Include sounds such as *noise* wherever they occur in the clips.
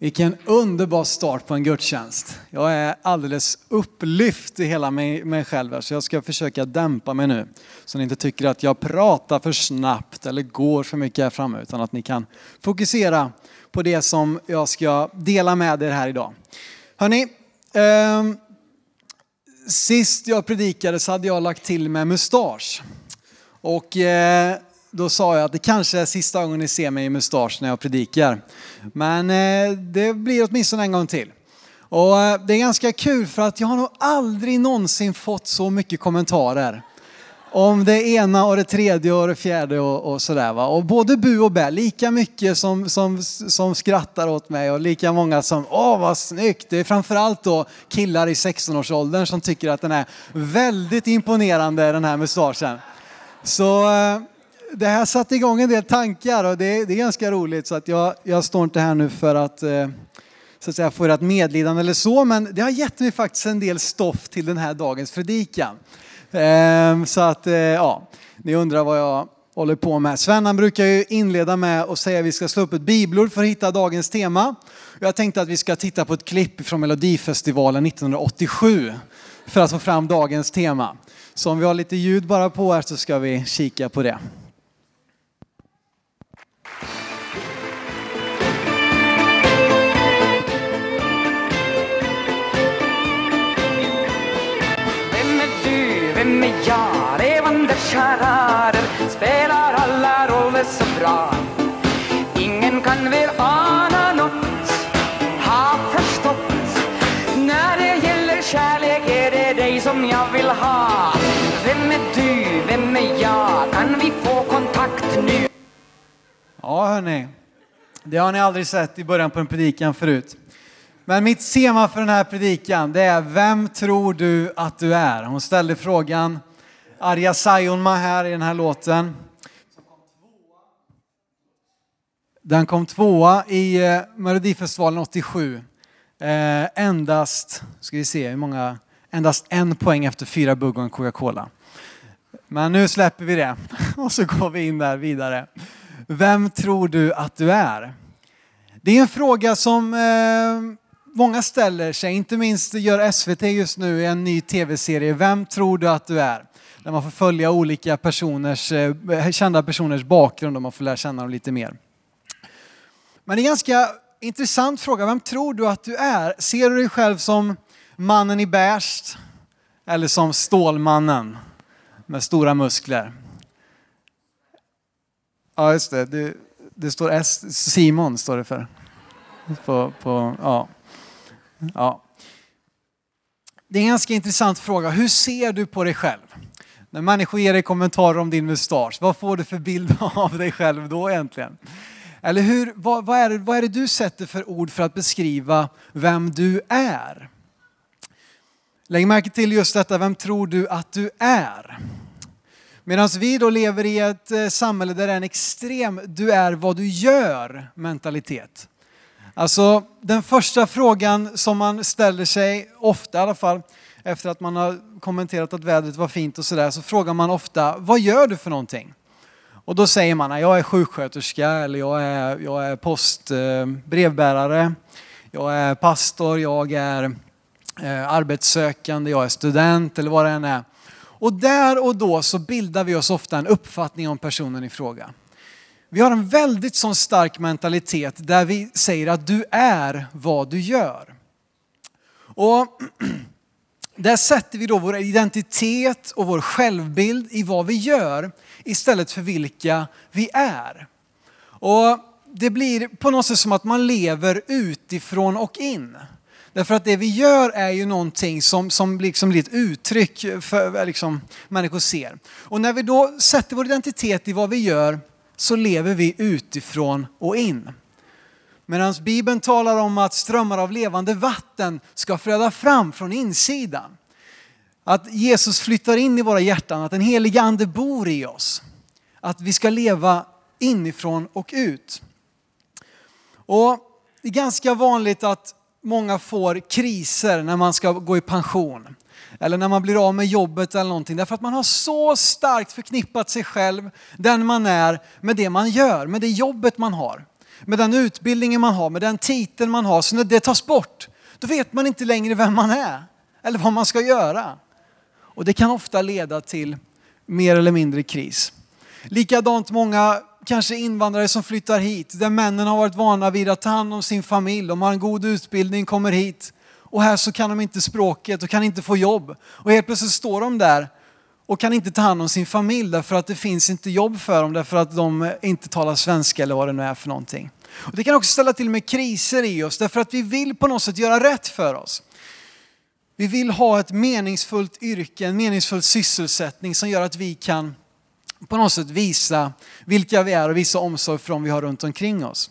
Vilken underbar start på en gudstjänst. Jag är alldeles upplyft i hela mig, mig själv här, så jag ska försöka dämpa mig nu. Så ni inte tycker att jag pratar för snabbt eller går för mycket här framme, utan att ni kan fokusera på det som jag ska dela med er här idag. Hörrni, eh, sist jag predikade så hade jag lagt till med mustasch. Och eh, då sa jag att det kanske är sista gången ni ser mig i mustasch när jag predikar. Men eh, det blir åtminstone en gång till. Och eh, det är ganska kul för att jag har nog aldrig någonsin fått så mycket kommentarer. Om det ena och det tredje och det fjärde och, och sådär va. Och både bu och bä, lika mycket som, som, som skrattar åt mig och lika många som åh vad snyggt. Det är framförallt då killar i 16-årsåldern som tycker att den är väldigt imponerande den här mustaschen. Så eh, det här satte igång en del tankar och det, det är ganska roligt så att jag, jag står inte här nu för att eh, så att säga få ert medlidande eller så, men det har gett mig faktiskt en del stoff till den här dagens predikan. Ehm, så att, eh, ja, ni undrar vad jag håller på med. Sven brukar ju inleda med att säga att vi ska slå upp ett bibelord för att hitta dagens tema. Jag tänkte att vi ska titta på ett klipp från Melodifestivalen 1987 för att få fram dagens tema. Så om vi har lite ljud bara på här så ska vi kika på det. Levande spelar alla roller så bra Ingen kan väl ana nåt, ha förstått När det gäller kärlek är det dig som jag vill ha Vem är du, vem är jag? Kan vi få kontakt nu? Ja, hörni. Det har ni aldrig sett i början på en predikan förut. Men mitt tema för den här predikan det är Vem tror du att du är? Hon ställde frågan Arja Saijonmaa här i den här låten. Den kom tvåa i eh, Melodifestivalen 87. Eh, endast, ska vi se hur många, endast en poäng efter fyra bugg och en Coca-Cola. Men nu släpper vi det *laughs* och så går vi in där vidare. Vem tror du att du är? Det är en fråga som eh, många ställer sig, inte minst gör SVT just nu en ny tv-serie, Vem tror du att du är? Där man får följa olika personers, eh, kända personers bakgrund och man får lära känna dem lite mer. Men det är en ganska intressant fråga, vem tror du att du är? Ser du dig själv som mannen i beige eller som Stålmannen med stora muskler? Ja, just det. Det, det står S, Simon står det för. På, på, ja. Ja. Det är en ganska intressant fråga. Hur ser du på dig själv? När människor ger dig kommentarer om din mustasch, vad får du för bild *laughs* av dig själv då egentligen? Eller hur, vad, vad, är det, vad är det du sätter för ord för att beskriva vem du är? Lägg märke till just detta, vem tror du att du är? Medan vi då lever i ett eh, samhälle där det är en extrem du är vad du gör mentalitet. Alltså den första frågan som man ställer sig, ofta i alla fall, efter att man har kommenterat att vädret var fint och sådär, så frågar man ofta, vad gör du för någonting? Och då säger man, jag är sjuksköterska eller jag är, jag är postbrevbärare, eh, jag är pastor, jag är eh, arbetssökande, jag är student eller vad det än är. Och där och då så bildar vi oss ofta en uppfattning om personen i fråga. Vi har en väldigt sån stark mentalitet där vi säger att du är vad du gör. Och *clears throat* där sätter vi då vår identitet och vår självbild i vad vi gör istället för vilka vi är. Och det blir på något sätt som att man lever utifrån och in. Därför att det vi gör är ju någonting som, som liksom blir ett uttryck för liksom, människor ser. Och när vi då sätter vår identitet i vad vi gör så lever vi utifrån och in. Medan Bibeln talar om att strömmar av levande vatten ska flöda fram från insidan. Att Jesus flyttar in i våra hjärtan, att den heliga ande bor i oss. Att vi ska leva inifrån och ut. Och det är ganska vanligt att många får kriser när man ska gå i pension. Eller när man blir av med jobbet eller någonting. Därför att man har så starkt förknippat sig själv, den man är, med det man gör, med det jobbet man har. med den utbildningen man har, med den titeln man har. Så när det tas bort, då vet man inte längre vem man är eller vad man ska göra. Och det kan ofta leda till mer eller mindre kris. Likadant många kanske invandrare som flyttar hit, där männen har varit vana vid att ta hand om sin familj, de har en god utbildning, kommer hit och här så kan de inte språket och kan inte få jobb. Och helt plötsligt står de där och kan inte ta hand om sin familj därför att det finns inte jobb för dem därför att de inte talar svenska eller vad det nu är för någonting. Och det kan också ställa till med kriser i oss därför att vi vill på något sätt göra rätt för oss. Vi vill ha ett meningsfullt yrke, en meningsfull sysselsättning som gör att vi kan på något sätt visa vilka vi är och visa omsorg för dem vi har runt omkring oss.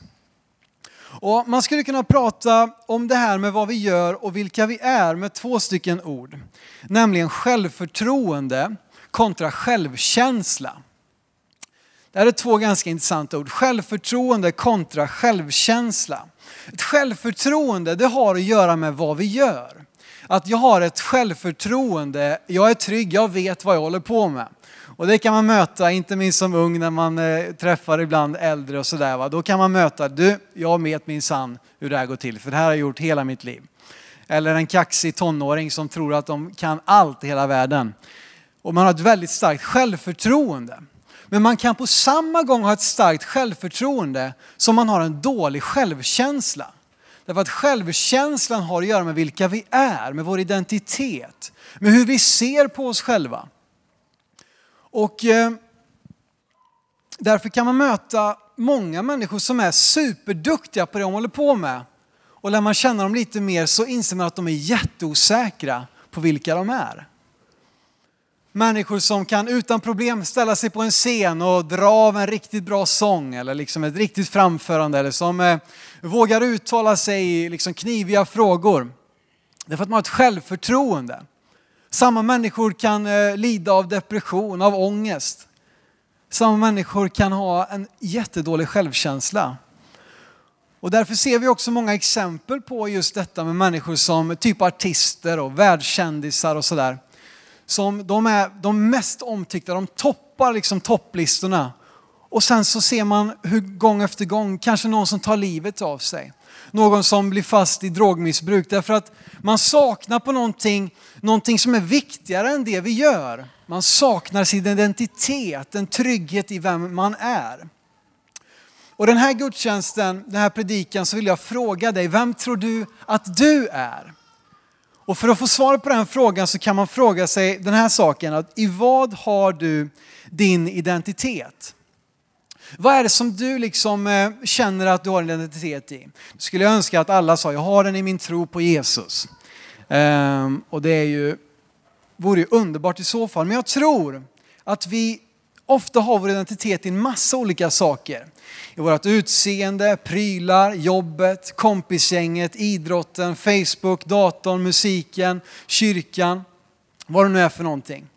Och man skulle kunna prata om det här med vad vi gör och vilka vi är med två stycken ord. Nämligen självförtroende kontra självkänsla. Det här är två ganska intressanta ord. Självförtroende kontra självkänsla. Ett självförtroende det har att göra med vad vi gör. Att jag har ett självförtroende, jag är trygg, jag vet vad jag håller på med. Och det kan man möta, inte minst som ung när man eh, träffar ibland äldre och sådär. Då kan man möta, du, jag vet min sann hur det här går till, för det här har jag gjort hela mitt liv. Eller en kaxig tonåring som tror att de kan allt i hela världen. Och man har ett väldigt starkt självförtroende. Men man kan på samma gång ha ett starkt självförtroende som man har en dålig självkänsla. Därför att självkänslan har att göra med vilka vi är, med vår identitet, med hur vi ser på oss själva. Och eh, därför kan man möta många människor som är superduktiga på det de håller på med. Och när man känner dem lite mer så inser man att de är jätteosäkra på vilka de är. Människor som kan utan problem ställa sig på en scen och dra av en riktigt bra sång eller liksom ett riktigt framförande eller som eh, vågar uttala sig i liksom kniviga frågor. Därför att man har ett självförtroende. Samma människor kan eh, lida av depression, av ångest. Samma människor kan ha en jättedålig självkänsla. Och därför ser vi också många exempel på just detta med människor som typ artister och världskändisar och sådär. Som de är de mest omtyckta, de toppar liksom topplistorna. Och sen så ser man hur gång efter gång, kanske någon som tar livet av sig. Någon som blir fast i drogmissbruk därför att man saknar på någonting, någonting som är viktigare än det vi gör. Man saknar sin identitet, en trygghet i vem man är. Och den här gudstjänsten, den här predikan så vill jag fråga dig, vem tror du att du är? Och för att få svar på den frågan så kan man fråga sig den här saken, att i vad har du din identitet? Vad är det som du liksom eh, känner att du har en identitet i? Skulle jag önska att alla sa, jag har den i min tro på Jesus. Ehm, och det är ju, vore ju underbart i så fall. Men jag tror att vi ofta har vår identitet i en massa olika saker. I vårt utseende, prylar, jobbet, kompisgänget, idrotten, Facebook, datorn, musiken, kyrkan, vad det nu är för någonting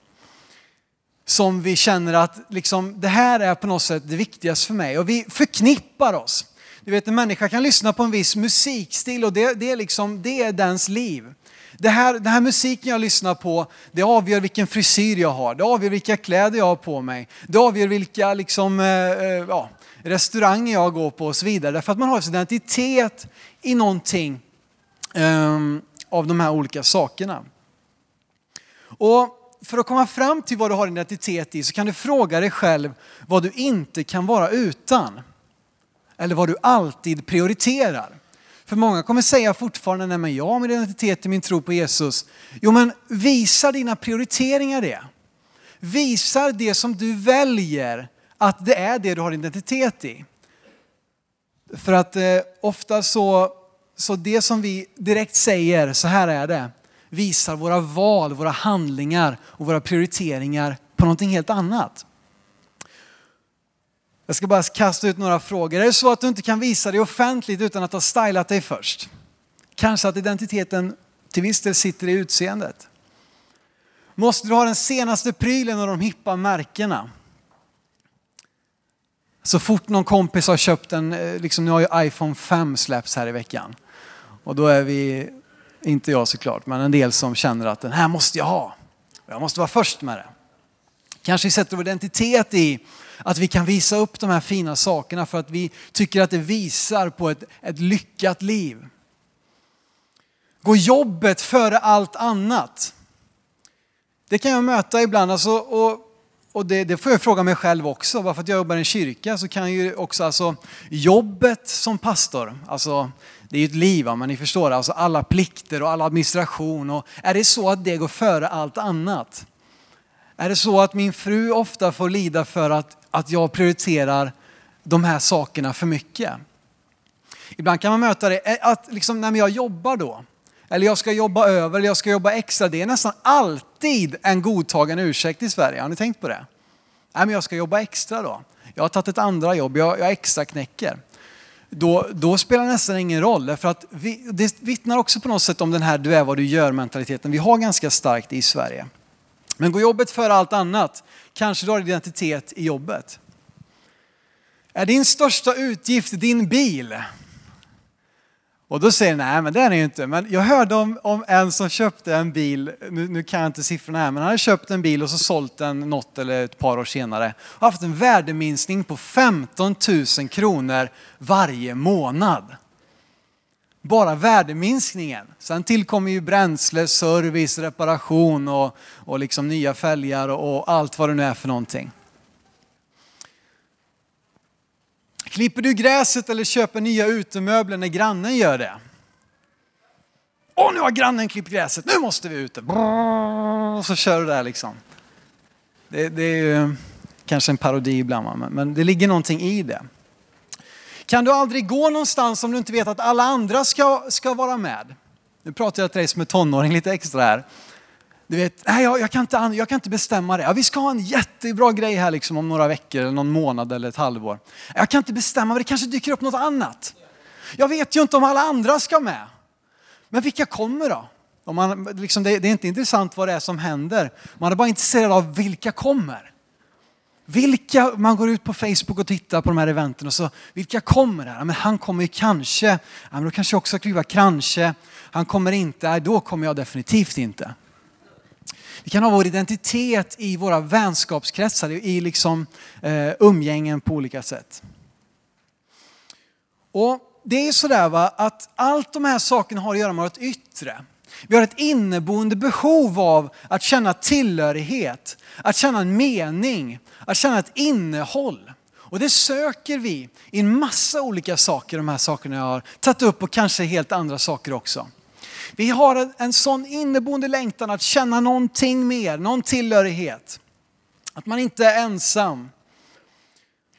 som vi känner att liksom, det här är på något sätt det viktigaste för mig. Och vi förknippar oss. Du vet en människa kan lyssna på en viss musikstil och det, det, är, liksom, det är dens liv. Det här, den här musiken jag lyssnar på, det avgör vilken frisyr jag har, det avgör vilka kläder jag har på mig, det avgör vilka liksom, eh, eh ja, restauranger jag går på och så vidare. Därför att man har sin identitet i någonting eh, av de här olika sakerna. Och för att komma fram till vad du har identitet i så kan du fråga dig själv vad du inte kan vara utan. Eller vad du alltid prioriterar. För många kommer säga fortfarande, nej men jag har min identitet i min tro på Jesus. Jo men visar dina prioriteringar det? Visar det som du väljer att det är det du har identitet i? För att eh, ofta så, så det som vi direkt säger, så här är det, visar våra val, våra handlingar och våra prioriteringar på någonting helt annat. Jag ska bara kasta ut några frågor. Är det så att du inte kan visa dig offentligt utan att ha stylat dig först? Kanske att identiteten till viss del sitter i utseendet. Måste du ha den senaste prylen och de hippa märkena? Så fort någon kompis har köpt en, eh, liksom nu har ju iPhone 5 släppts här i veckan. Och då är vi inte jag såklart, men en del som känner att den här måste jag ha. Jag måste vara först med det. Kanske sätter du identitet i att vi kan visa upp de här fina sakerna för att vi tycker att det visar på ett, ett lyckat liv. Går jobbet före allt annat? Det kan jag möta ibland. Alltså, och, och det, det, får jag fråga mig själv också. Bara för att jag jobbar i en kyrka så kan ju också alltså, jobbet som pastor, alltså, det är ju ett liv, men ni förstår, alltså alla plikter och all administration. Och är det så att det går före allt annat? Är det så att min fru ofta får lida för att, att jag prioriterar de här sakerna för mycket? Ibland kan man möta det, eh, att liksom, när jag jobbar då, eller jag ska jobba över, eller jag ska jobba extra. Det är nästan alltid en godtagen ursäkt i Sverige. Har ni tänkt på det? Nej, men jag ska jobba extra då. Jag har tagit ett andra jobb, jag, jag extra knäcker. Då, då spelar det nästan ingen roll. För att vi, det vittnar också på något sätt om den här du är vad du gör mentaliteten. Vi har ganska starkt i Sverige. Men går jobbet före allt annat, kanske du har identitet i jobbet. Är din största utgift din bil? Och då säger nej men det är det ju inte. Men jag hörde om, om en som köpte en bil, nu, nu, kan jag inte siffrorna här, men han hade köpt en bil och så sålt den något eller ett par år senare. Och haft en värdeminskning på 15 000 kronor varje månad. Bara värdeminskningen. Sen tillkommer ju bränsle, service, reparation och, och liksom nya fälgar och, och allt vad det nu är för någonting. Klipper du gräset eller köper nya utemöbler när grannen gör det? Åh, nu har grannen klippt gräset, nu måste vi ut. Och så kör du där liksom. Det, det är ju kanske en parodi ibland, men det ligger någonting i det. Kan du aldrig gå någonstans om du inte vet att alla andra ska, ska vara med? Nu pratar jag till dig som är tonåring lite extra här. Du vet, nej jag, jag, kan inte, jag kan inte bestämma det. Ja, vi ska ha en jättebra grej här liksom om några veckor, eller någon månad eller ett halvår. Jag kan inte bestämma, men det kanske dyker upp något annat. Jag vet ju inte om alla andra ska med. Men vilka kommer då? Om man, liksom, det, det, är inte intressant vad det är som händer. Man är bara intresserad av vilka kommer. Vilka, man går ut på Facebook och tittar på de här eventen och så, vilka kommer där? men han kommer ju kanske, ja, men då kanske jag också skriva kanske. Han kommer inte, nej, då kommer jag definitivt inte. Vi kan ha vår identitet i våra vänskapskretsar, i liksom, eh, umgängen på olika sätt. Och Det är sådär va, att allt de här sakerna har att göra med vårt yttre. Vi har ett inneboende behov av att känna tillhörighet, att känna en mening, att känna ett innehåll. Och det söker vi i en massa olika saker, de här sakerna jag har tagit upp och kanske helt andra saker också. Vi har en sån inneboende längtan att känna någonting mer, någon tillhörighet. Att man inte är ensam.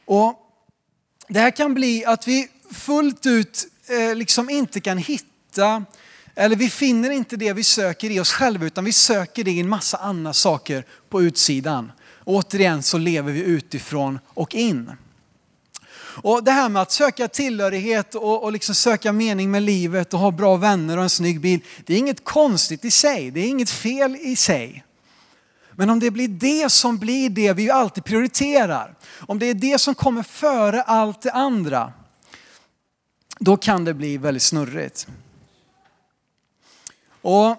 Och det här kan bli att vi fullt ut eh, liksom inte kan hitta, eller vi finner inte det vi söker i oss själva utan vi söker det i en massa andra saker på utsidan. Och återigen så lever vi utifrån och in. Och det här med att söka tillhörighet och, och liksom söka mening med livet och ha bra vänner och en snygg bil. Det är inget konstigt i sig, det är inget fel i sig. Men om det blir det som blir det vi alltid prioriterar, om det är det som kommer före allt det andra, då kan det bli väldigt snurrigt. Och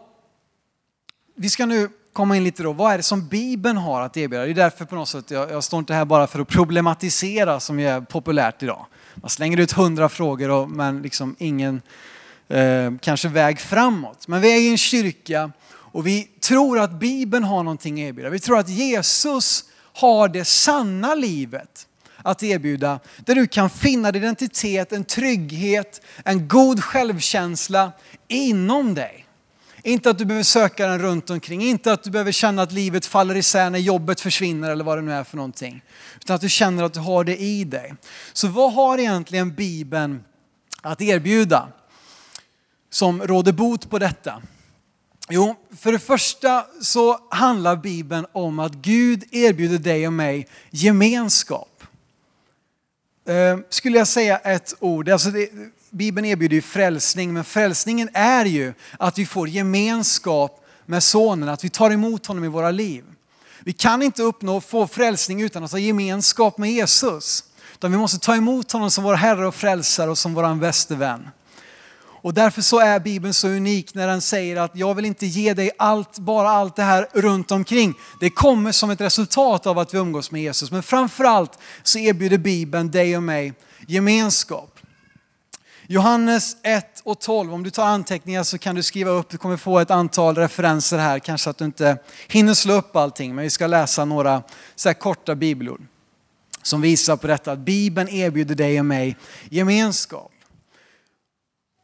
vi ska nu komma in lite då, vad är det som Bibeln har att erbjuda? Det är därför på något sätt, jag, jag står inte här bara för att problematisera som är populärt idag. Man slänger ut hundra frågor och, men liksom ingen eh, kanske väg framåt. Men vi är i en kyrka och vi tror att Bibeln har någonting att erbjuda. Vi tror att Jesus har det sanna livet att erbjuda. Där du kan finna en identitet, en trygghet, en god självkänsla inom dig. Inte att du behöver söka den runt omkring, inte att du behöver känna att livet faller isär när jobbet försvinner eller vad det nu är för någonting. Utan att du känner att du har det i dig. Så vad har egentligen Bibeln att erbjuda som råder bot på detta? Jo, för det första så handlar Bibeln om att Gud erbjuder dig och mig gemenskap. Eh, skulle jag säga ett ord, alltså det, Bibeln erbjuder ju frälsning, men frälsningen är ju att vi får gemenskap med sonen, att vi tar emot honom i våra liv. Vi kan inte uppnå få frälsning utan att ha gemenskap med Jesus. Utan vi måste ta emot honom som vår Herre och frälsare och som vår bäste vän. Och därför så är Bibeln så unik när den säger att jag vill inte ge dig allt, bara allt det här runt omkring. Det kommer som ett resultat av att vi umgås med Jesus. Men framförallt så erbjuder Bibeln dig och mig gemenskap. Johannes 1 och 12, om du tar anteckningar så kan du skriva upp, du kommer få ett antal referenser här, kanske att du inte hinner slå upp allting, men vi ska läsa några så här korta bibelord som visar på detta, att Bibeln erbjuder dig och mig gemenskap.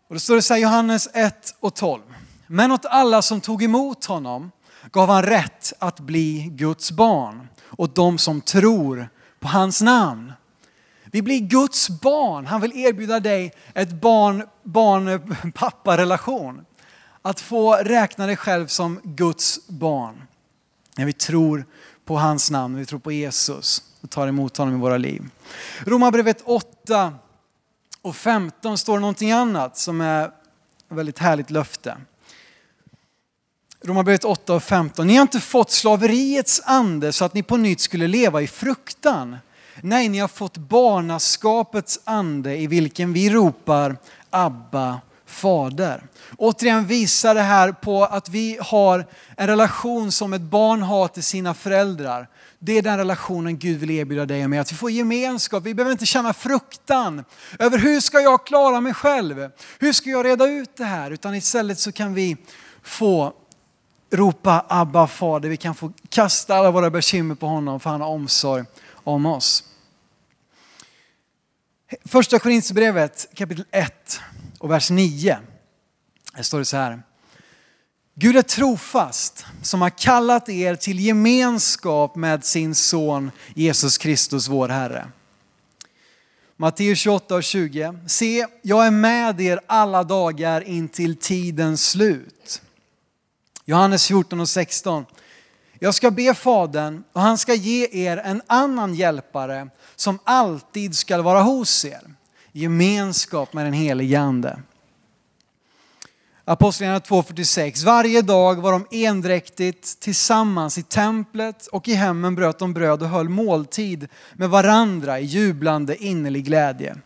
Och då står det så här, Johannes 1 och 12. Men åt alla som tog emot honom gav han rätt att bli Guds barn, och de som tror på hans namn. Vi blir Guds barn. Han vill erbjuda dig ett barn, barn eh, pappa relation. Att få räkna dig själv som Guds barn. När vi tror på hans namn, vi tror på Jesus och tar emot honom i våra liv. Romarbrevet 8 och 15 står det någonting annat som är ett väldigt härligt löfte. Romarbrevet 8 och 15. Ni har inte fått slaveriets ande så att ni på nytt skulle leva i fruktan. Nej, ni har fått barnaskapets ande i vilken vi ropar Abba, Fader. Återigen visar det här på att vi har en relation som ett barn har till sina föräldrar. Det är den relationen Gud vill erbjuda dig och mig. Att vi får gemenskap. Vi behöver inte känna fruktan över hur ska jag klara mig själv? Hur ska jag reda ut det här? Utan istället så kan vi få ropa Abba Fader. Vi kan få kasta alla våra bekymmer på honom för han har omsorg om oss. Första Korinthierbrevet kapitel 1 och vers 9. Där står det så här. Gud är trofast som har kallat er till gemenskap med sin son Jesus Kristus vår Herre. Matteus 28 och 20. Se, jag är med er alla dagar in till tidens slut. Johannes 14 och 16. Jag ska be Fadern och han ska ge er en annan hjälpare som alltid ska vara hos er. Gemenskap med den helige Ande. Apostlagärningarna 2.46. Varje dag var de endräktigt tillsammans i templet och i hemmen bröt de bröd och höll måltid med varandra i jublande innerlig glädje.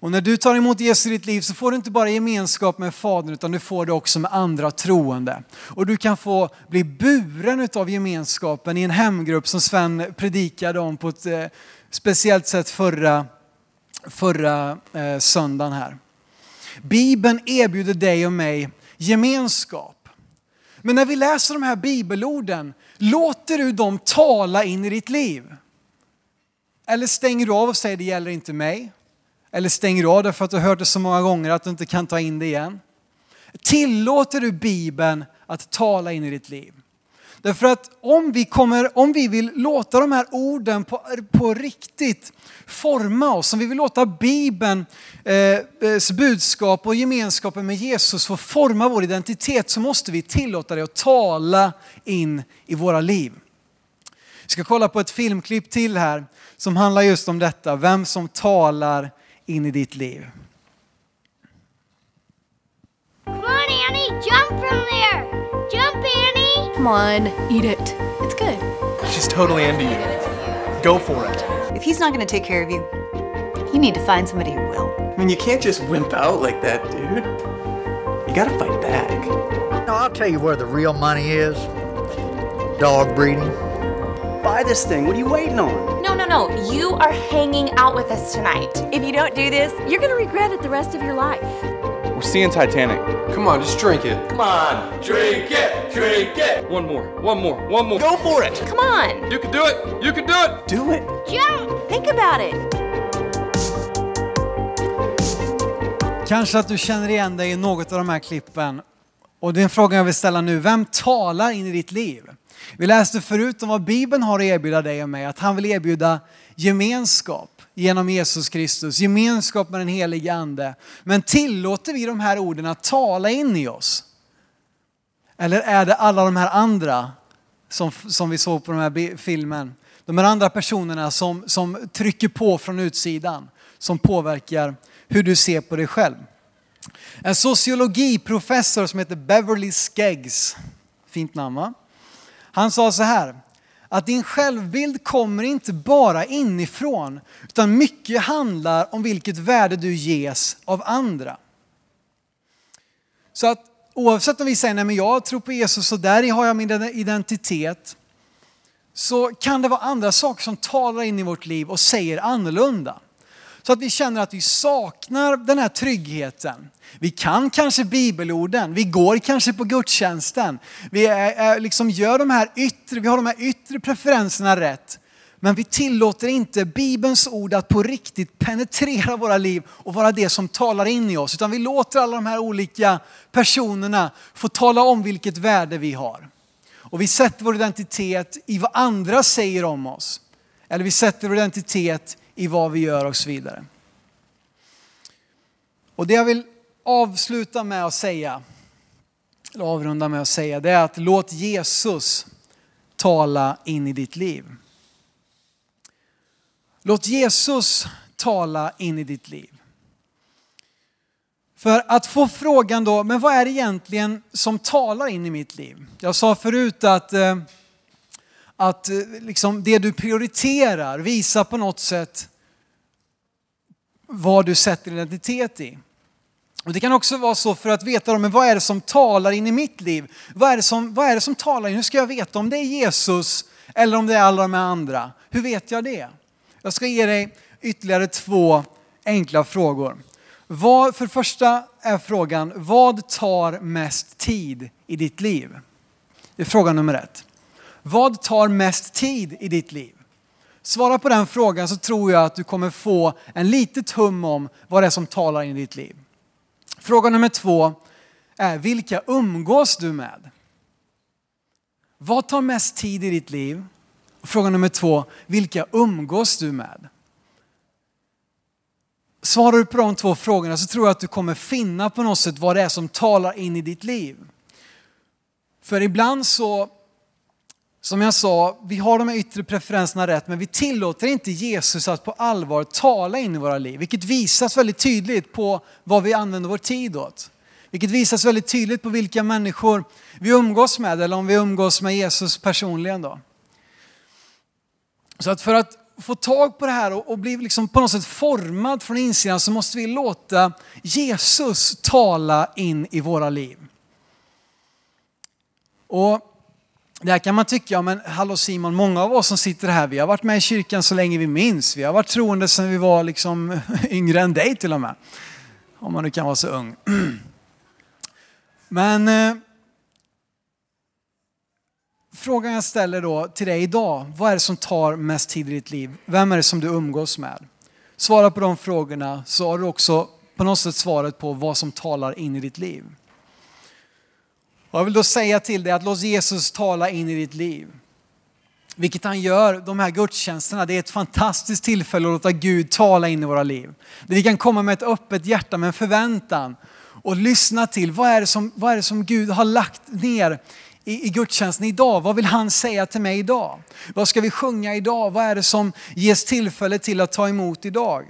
Och när du tar emot Jesus i ditt liv så får du inte bara gemenskap med Fadern utan du får det också med andra troende. Och du kan få bli buren av gemenskapen i en hemgrupp som Sven predikade om på ett eh, speciellt sätt förra, förra eh, söndagen här. Bibeln erbjuder dig och mig gemenskap. Men när vi läser de här bibelorden, låter du dem tala in i ditt liv? Eller stänger du av och säger det gäller inte mig? Eller stänger du av det för att du har hört det så många gånger att du inte kan ta in det igen? Tillåter du Bibeln att tala in i ditt liv? Därför att om vi, kommer, om vi vill låta de här orden på, på riktigt forma oss, om vi vill låta Bibelns eh, budskap och gemenskapen med Jesus få forma vår identitet så måste vi tillåta det att tala in i våra liv. Vi ska kolla på ett filmklipp till här som handlar just om detta, vem som talar in i ditt liv. Come on, Annie, jump from there! Jump, Annie! Come on, eat it. It's good. She's totally into you. Go for it. If he's not going to take care of you, you need to find somebody who will. I mean, you can't just wimp out like that, dude. You gotta fight back. No, I'll tell you where the real money is. Dog breeding. Buy this thing. What are you waiting on? No, no, no. You are hanging out with us tonight. If you don't do this, you're going to regret it the rest of your life. We're seeing Titanic. Come on, just drink it. Come on, drink it, drink it. One more, one more, one more. Go for it. Come on. You can do it. You can do it. Do it. Jump! Think about it. Kanske att du känner igen dig i något av de här klippen. Och det är en fråga jag vill ställa nu. Vem talar in i ditt liv? Vi läste förut om vad Bibeln har att erbjuda dig och mig. Att han vill erbjuda gemenskap genom Jesus Kristus. Gemenskap med den helige Ande. Men tillåter vi de här orden att tala in i oss? Eller är det alla de här andra som, som vi såg på den här filmen? De här andra personerna som, som trycker på från utsidan. Som påverkar hur du ser på dig själv. En sociologiprofessor som heter Beverly Skeggs, fint namn va? Han sa så här, att din självbild kommer inte bara inifrån, utan mycket handlar om vilket värde du ges av andra. Så att oavsett om vi säger nej men jag tror på Jesus och där har jag min identitet. Så kan det vara andra saker som talar in i vårt liv och säger annorlunda. Så att vi känner att vi saknar den här tryggheten. Vi kan kanske bibelorden, vi går kanske på gudstjänsten. Vi är, är, liksom gör de här yttre, vi har de här yttre preferenserna rätt. Men vi tillåter inte Bibelns ord att på riktigt penetrera våra liv och vara det som talar in i oss. Utan vi låter alla de här olika personerna få tala om vilket värde vi har. Och vi sätter vår identitet i vad andra säger om oss. Eller vi sätter vår identitet i vad vi gör och så vidare. Och det jag vill avsluta med att säga, eller avrunda med att säga, det är att låt Jesus tala in i ditt liv. Låt Jesus tala in i ditt liv. För att få frågan då, men vad är det egentligen som talar in i mitt liv? Jag sa förut att, eh, att eh, liksom det du prioriterar visar på något sätt vad du sätter identitet i. Och det kan också vara så för att veta men vad är det som talar in i mitt liv? Vad är, det som, vad är det som talar in? Hur ska jag veta om det är Jesus eller om det är alla de andra? Hur vet jag det? Jag ska ge dig ytterligare två enkla frågor. Vad, för första är frågan, vad tar mest tid i ditt liv? Det är fråga nummer ett. Vad tar mest tid i ditt liv? Svara på den frågan så tror jag att du kommer få en litet hum om vad det är som talar in i ditt liv. Fråga nummer två är, vilka umgås du med? Vad tar mest tid i ditt liv? Fråga nummer två, vilka umgås du med? Svarar du på de två frågorna så tror jag att du kommer finna på något sätt vad det är som talar in i ditt liv. För ibland så, som jag sa, vi har de här yttre preferenserna rätt men vi tillåter inte Jesus att på allvar tala in i våra liv. Vilket visas väldigt tydligt på vad vi använder vår tid åt. Vilket visas väldigt tydligt på vilka människor vi umgås med eller om vi umgås med Jesus personligen då. Så att för att få tag på det här och, bli liksom på något sätt formad från insidan så måste vi låta Jesus tala in i våra liv. Och det här kan man tycka, men hallå Simon, många av oss som sitter här, vi har varit med i kyrkan så länge vi minns. Vi har varit troende sedan vi var liksom *laughs* yngre än dig till och med. Om man nu kan vara så ung. *clears throat* Men eh, Frågan jag ställer då till dig idag, vad är det som tar mest tid i ditt liv? Vem är det som du umgås med? Svara på de frågorna så har du också på något sätt svaret på vad som talar in i ditt liv. Och jag vill då säga till dig att låt Jesus tala in i ditt liv. Vilket han gör, de här gudstjänsterna, det är ett fantastiskt tillfälle att låta Gud tala in i våra liv. Där vi kan komma med ett öppet hjärta med en förväntan och lyssna till vad är det som, vad är det som Gud har lagt ner i, i gudstjänsten idag? Vad vill han säga till mig idag? Vad ska vi sjunga idag? Vad är det som ges tillfälle till att ta emot idag?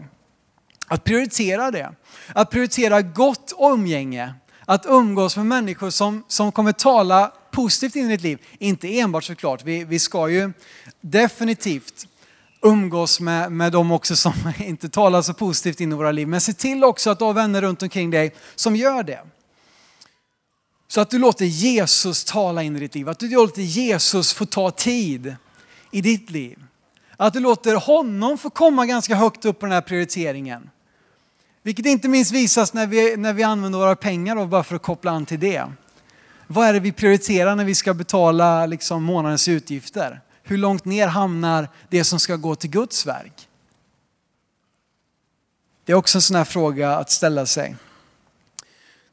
Att prioritera det. Att prioritera gott umgänge. Att umgås med människor som, som kommer tala positivt in i ditt liv. Inte enbart såklart, vi, vi ska ju definitivt umgås med, med dem också som *laughs* inte talar så positivt in i våra liv. Men se till också att du har vänner runt omkring dig som gör det. Så att du låter Jesus tala in i ditt liv, att du låter Jesus få ta tid i ditt liv. Att du låter honom få komma ganska högt upp på den här prioriteringen. Vilket inte minst visas när vi, när vi använder våra pengar och bara för att koppla an till det. Vad är det vi prioriterar när vi ska betala liksom månadens utgifter? Hur långt ner hamnar det som ska gå till Guds verk? Det är också en sån här fråga att ställa sig.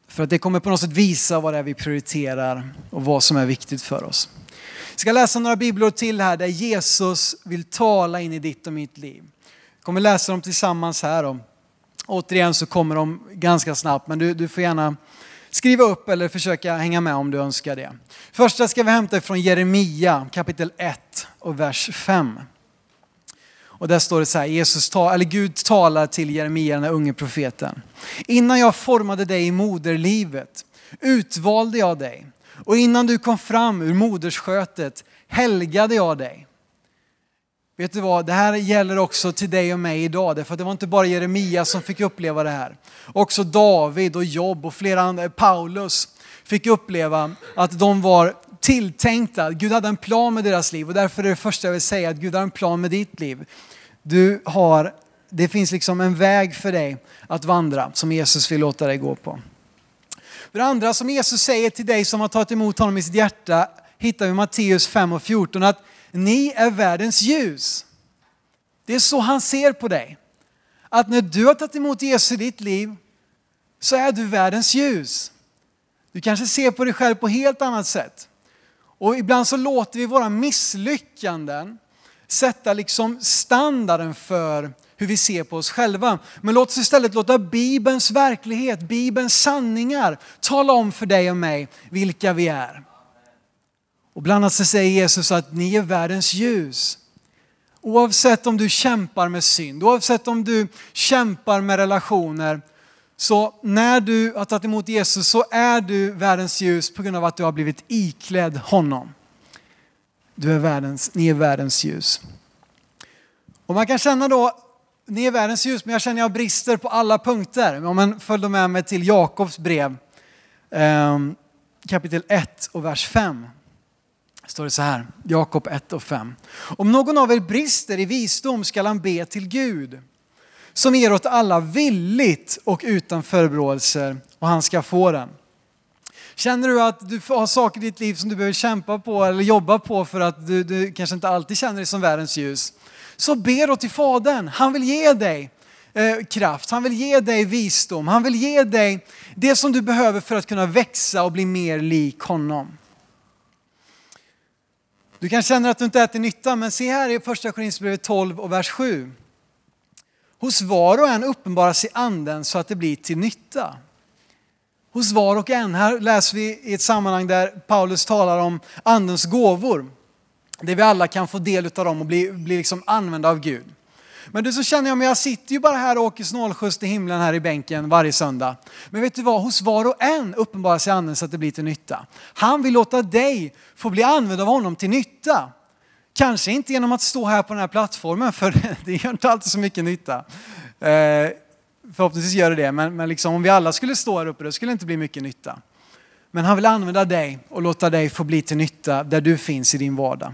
För att det kommer på något sätt visa vad det är vi prioriterar och vad som är viktigt för oss. Jag ska läsa några bibelord till här där Jesus vill tala in i ditt och mitt liv. Jag kommer läsa dem tillsammans här. Då återigen så kommer de ganska snabbt men du, du får gärna skriva upp eller försöka hänga med om du önskar det. Första ska vi hämta från Jeremia kapitel 1 och vers 5. Och där står det så här, Jesus ta, eller Gud talar till Jeremia, den här unge profeten. Innan jag formade dig i moderlivet utvalde jag dig och innan du kom fram ur moderskötet helgade jag dig. Vet du vad, det här gäller också till dig och mig idag. Därför att det var inte bara Jeremia som fick uppleva det här. Också David och Job och flera andra, eh, Paulus fick uppleva att de var tilltänkta. Gud hade en plan med deras liv och därför är det första jag vill säga att Gud har en plan med ditt liv. Du har, det finns liksom en väg för dig att vandra som Jesus vill låta dig gå på. För det andra som Jesus säger till dig som har tagit emot honom i sitt hjärta hittar vi i Matteus 5 och 14 att ni är världens ljus. Det är så han ser på dig. Att när du har tagit emot Jesus i ditt liv så är du världens ljus. Du kanske ser på dig själv på helt annat sätt. Och ibland så låter vi våra misslyckanden sätta liksom standarden för hur vi ser på oss själva. Men låt oss istället låta Bibelns verklighet, Bibelns sanningar tala om för dig och mig vilka vi är. Och bland annat så säger Jesus att ni är världens ljus. Oavsett om du kämpar med synd, oavsett om du kämpar med relationer, så när du har tagit emot Jesus så är du världens ljus på grund av att du har blivit iklädd honom. Du är världens, ni är världens ljus. Och man kan känna då, ni är världens ljus, men jag känner jag brister på alla punkter. Om man följde med mig till Jakobs brev, ehm, kapitel 1 och vers 5 står det så här, Jakob 1 och 5. Om någon av er brister i visdom skall han be till Gud som ger åt alla villigt och utan förebråelser och han ska få den. Känner du att du har saker i ditt liv som du behöver kämpa på eller jobba på för att du, du kanske inte alltid känner dig som världens ljus. Så be då till Fadern. Han vill ge dig eh, kraft, han vill ge dig visdom, han vill ge dig det som du behöver för att kunna växa och bli mer lik honom. Du kan känna att du inte är till nytta, men se här i första Korinthierbrevet 12 och vers 7. Hos var och en uppenbarar sig anden så att det blir till nytta. Hos var och en. Här läser vi i ett sammanhang där Paulus talar om andens gåvor. Där vi alla kan få del av dem och bli, bli liksom använda av Gud. Men du så känner jag, men jag sitter ju bara här och åker snålskjuts till himlen här i bänken varje söndag. Men vet du vad, hos var och en uppenbarar sig anden så att det blir till nytta. Han vill låta dig få bli använd av honom till nytta. Kanske inte genom att stå här på den här plattformen, för *laughs* det gör inte alltid så mycket nytta. Eh, förhoppningsvis gör det det, men, men liksom, om vi alla skulle stå här uppe, då skulle det inte bli mycket nytta. Men han vill använda dig och låta dig få bli till nytta där du finns i din vardag.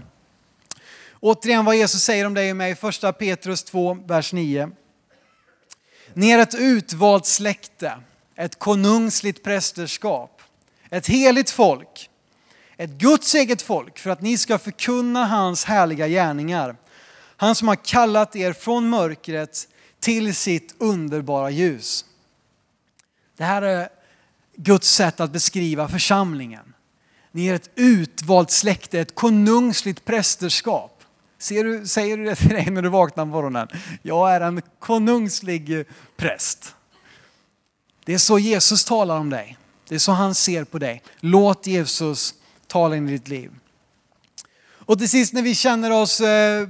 Återigen vad Jesus säger om dig och mig, första Petrus 2, vers 9. Ni är ett utvalt släkte, ett konungsligt prästerskap, ett heligt folk, ett Guds eget folk för att ni ska förkunna hans härliga gärningar. Han som har kallat er från mörkret till sitt underbara ljus. Det här är Guds sätt att beskriva församlingen. Ni är ett utvalt släkte, ett konungsligt prästerskap. Ser du, säger du det till dig när du vaknar på morgonen? Jag är en konungslig präst. Det är så Jesus talar om dig. Det är så han ser på dig. Låt Jesus tala in i ditt liv. Och till sist när vi känner oss eh,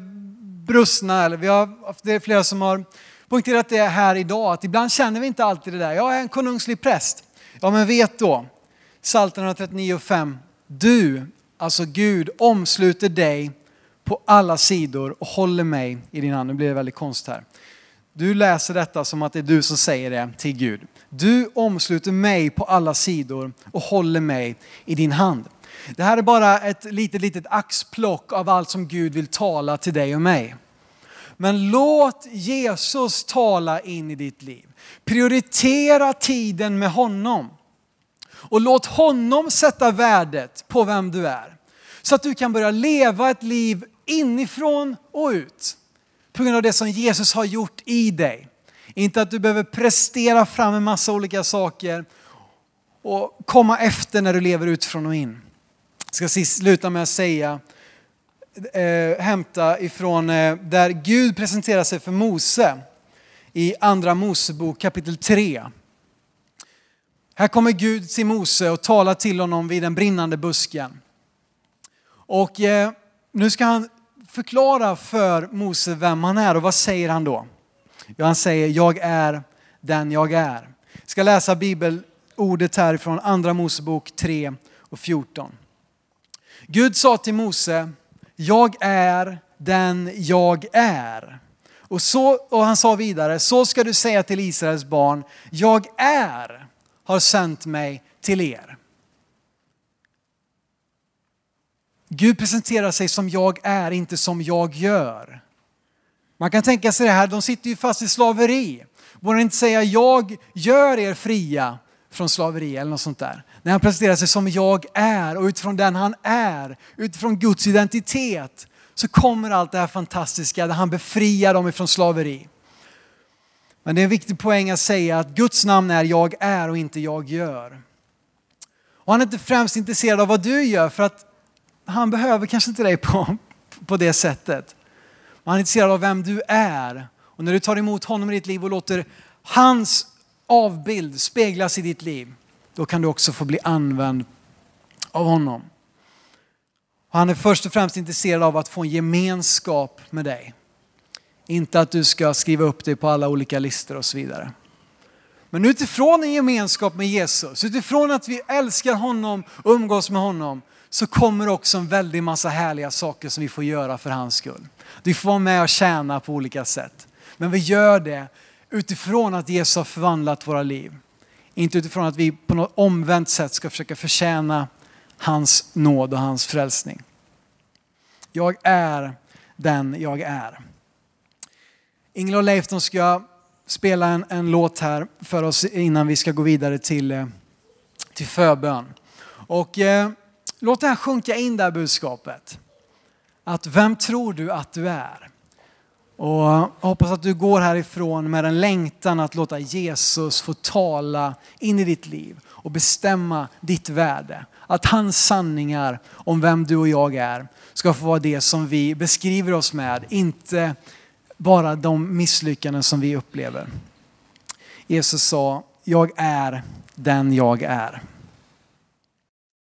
brustna, eller vi har, det är flera som har poängterat det här idag, att ibland känner vi inte alltid det där. Jag är en konungslig präst. Ja men vet då, Psaltaren 139 och 5. Du, alltså Gud, omsluter dig på alla sidor och håller mig i din hand. Nu blir det väldigt konst här. Du läser detta som att det är du som säger det till Gud. Du omsluter mig på alla sidor och håller mig i din hand. Det här är bara ett litet, litet axplock av allt som Gud vill tala till dig och mig. Men låt Jesus tala in i ditt liv. Prioritera tiden med honom. Och låt honom sätta värdet på vem du är. Så att du kan börja leva ett liv inifrån och ut. På grund av det som Jesus har gjort i dig. Inte att du behöver prestera fram en massa olika saker och komma efter när du lever utifrån och in. Jag ska sluta med att säga, eh, hämta ifrån eh, där Gud presenterar sig för Mose i andra Mosebok kapitel 3. Här kommer Gud till Mose och talar till honom vid den brinnande busken. Och eh, nu ska han förklara för Mose vem han är och vad säger han då? Ja, han säger jag är den jag är. Jag ska läsa bibelordet här från andra Mosebok 3 och 14. Gud sa till Mose, jag är den jag är. Och, så, och han sa vidare, så ska du säga till Israels barn, jag är, har sänt mig till er. Gud presenterar sig som jag är, inte som jag gör. Man kan tänka sig det här, de sitter ju fast i slaveri. Borde inte säga jag gör er fria från slaveri eller något sånt där. När han presenterar sig som jag är och utifrån den han är, utifrån Guds identitet så kommer allt det här fantastiska där han befriar dem ifrån slaveri. Men det är en viktig poäng att säga att Guds namn är jag är och inte jag gör. Och han är inte främst intresserad av vad du gör för att han behöver kanske inte dig på, på det sättet. Han är intresserad av vem du är. Och när du tar emot honom i ditt liv och låter hans avbild speglas i ditt liv, då kan du också få bli använd av honom. Och han är först och främst intresserad av att få en gemenskap med dig. Inte att du ska skriva upp dig på alla olika listor och så vidare. Men utifrån en gemenskap med Jesus, utifrån att vi älskar honom och umgås med honom, så kommer också en väldig massa härliga saker som vi får göra för hans skull. Vi får vara med och tjäna på olika sätt. Men vi gör det utifrån att Jesus har förvandlat våra liv. Inte utifrån att vi på något omvänt sätt ska försöka förtjäna hans nåd och hans frälsning. Jag är den jag är. Ingela och Leif de ska spela en, en låt här för oss innan vi ska gå vidare till, eh, till förbön. Och eh, låt det här sjunka in det här budskapet. Att vem tror du att du är? Och jag hoppas att du går härifrån med en längtan att låta Jesus få tala in i ditt liv och bestämma ditt värde. Att hans sanningar om vem du och jag är ska få vara det som vi beskriver oss med, inte bara de misslyckanden som vi upplever. Jesus sa, jag är den jag är.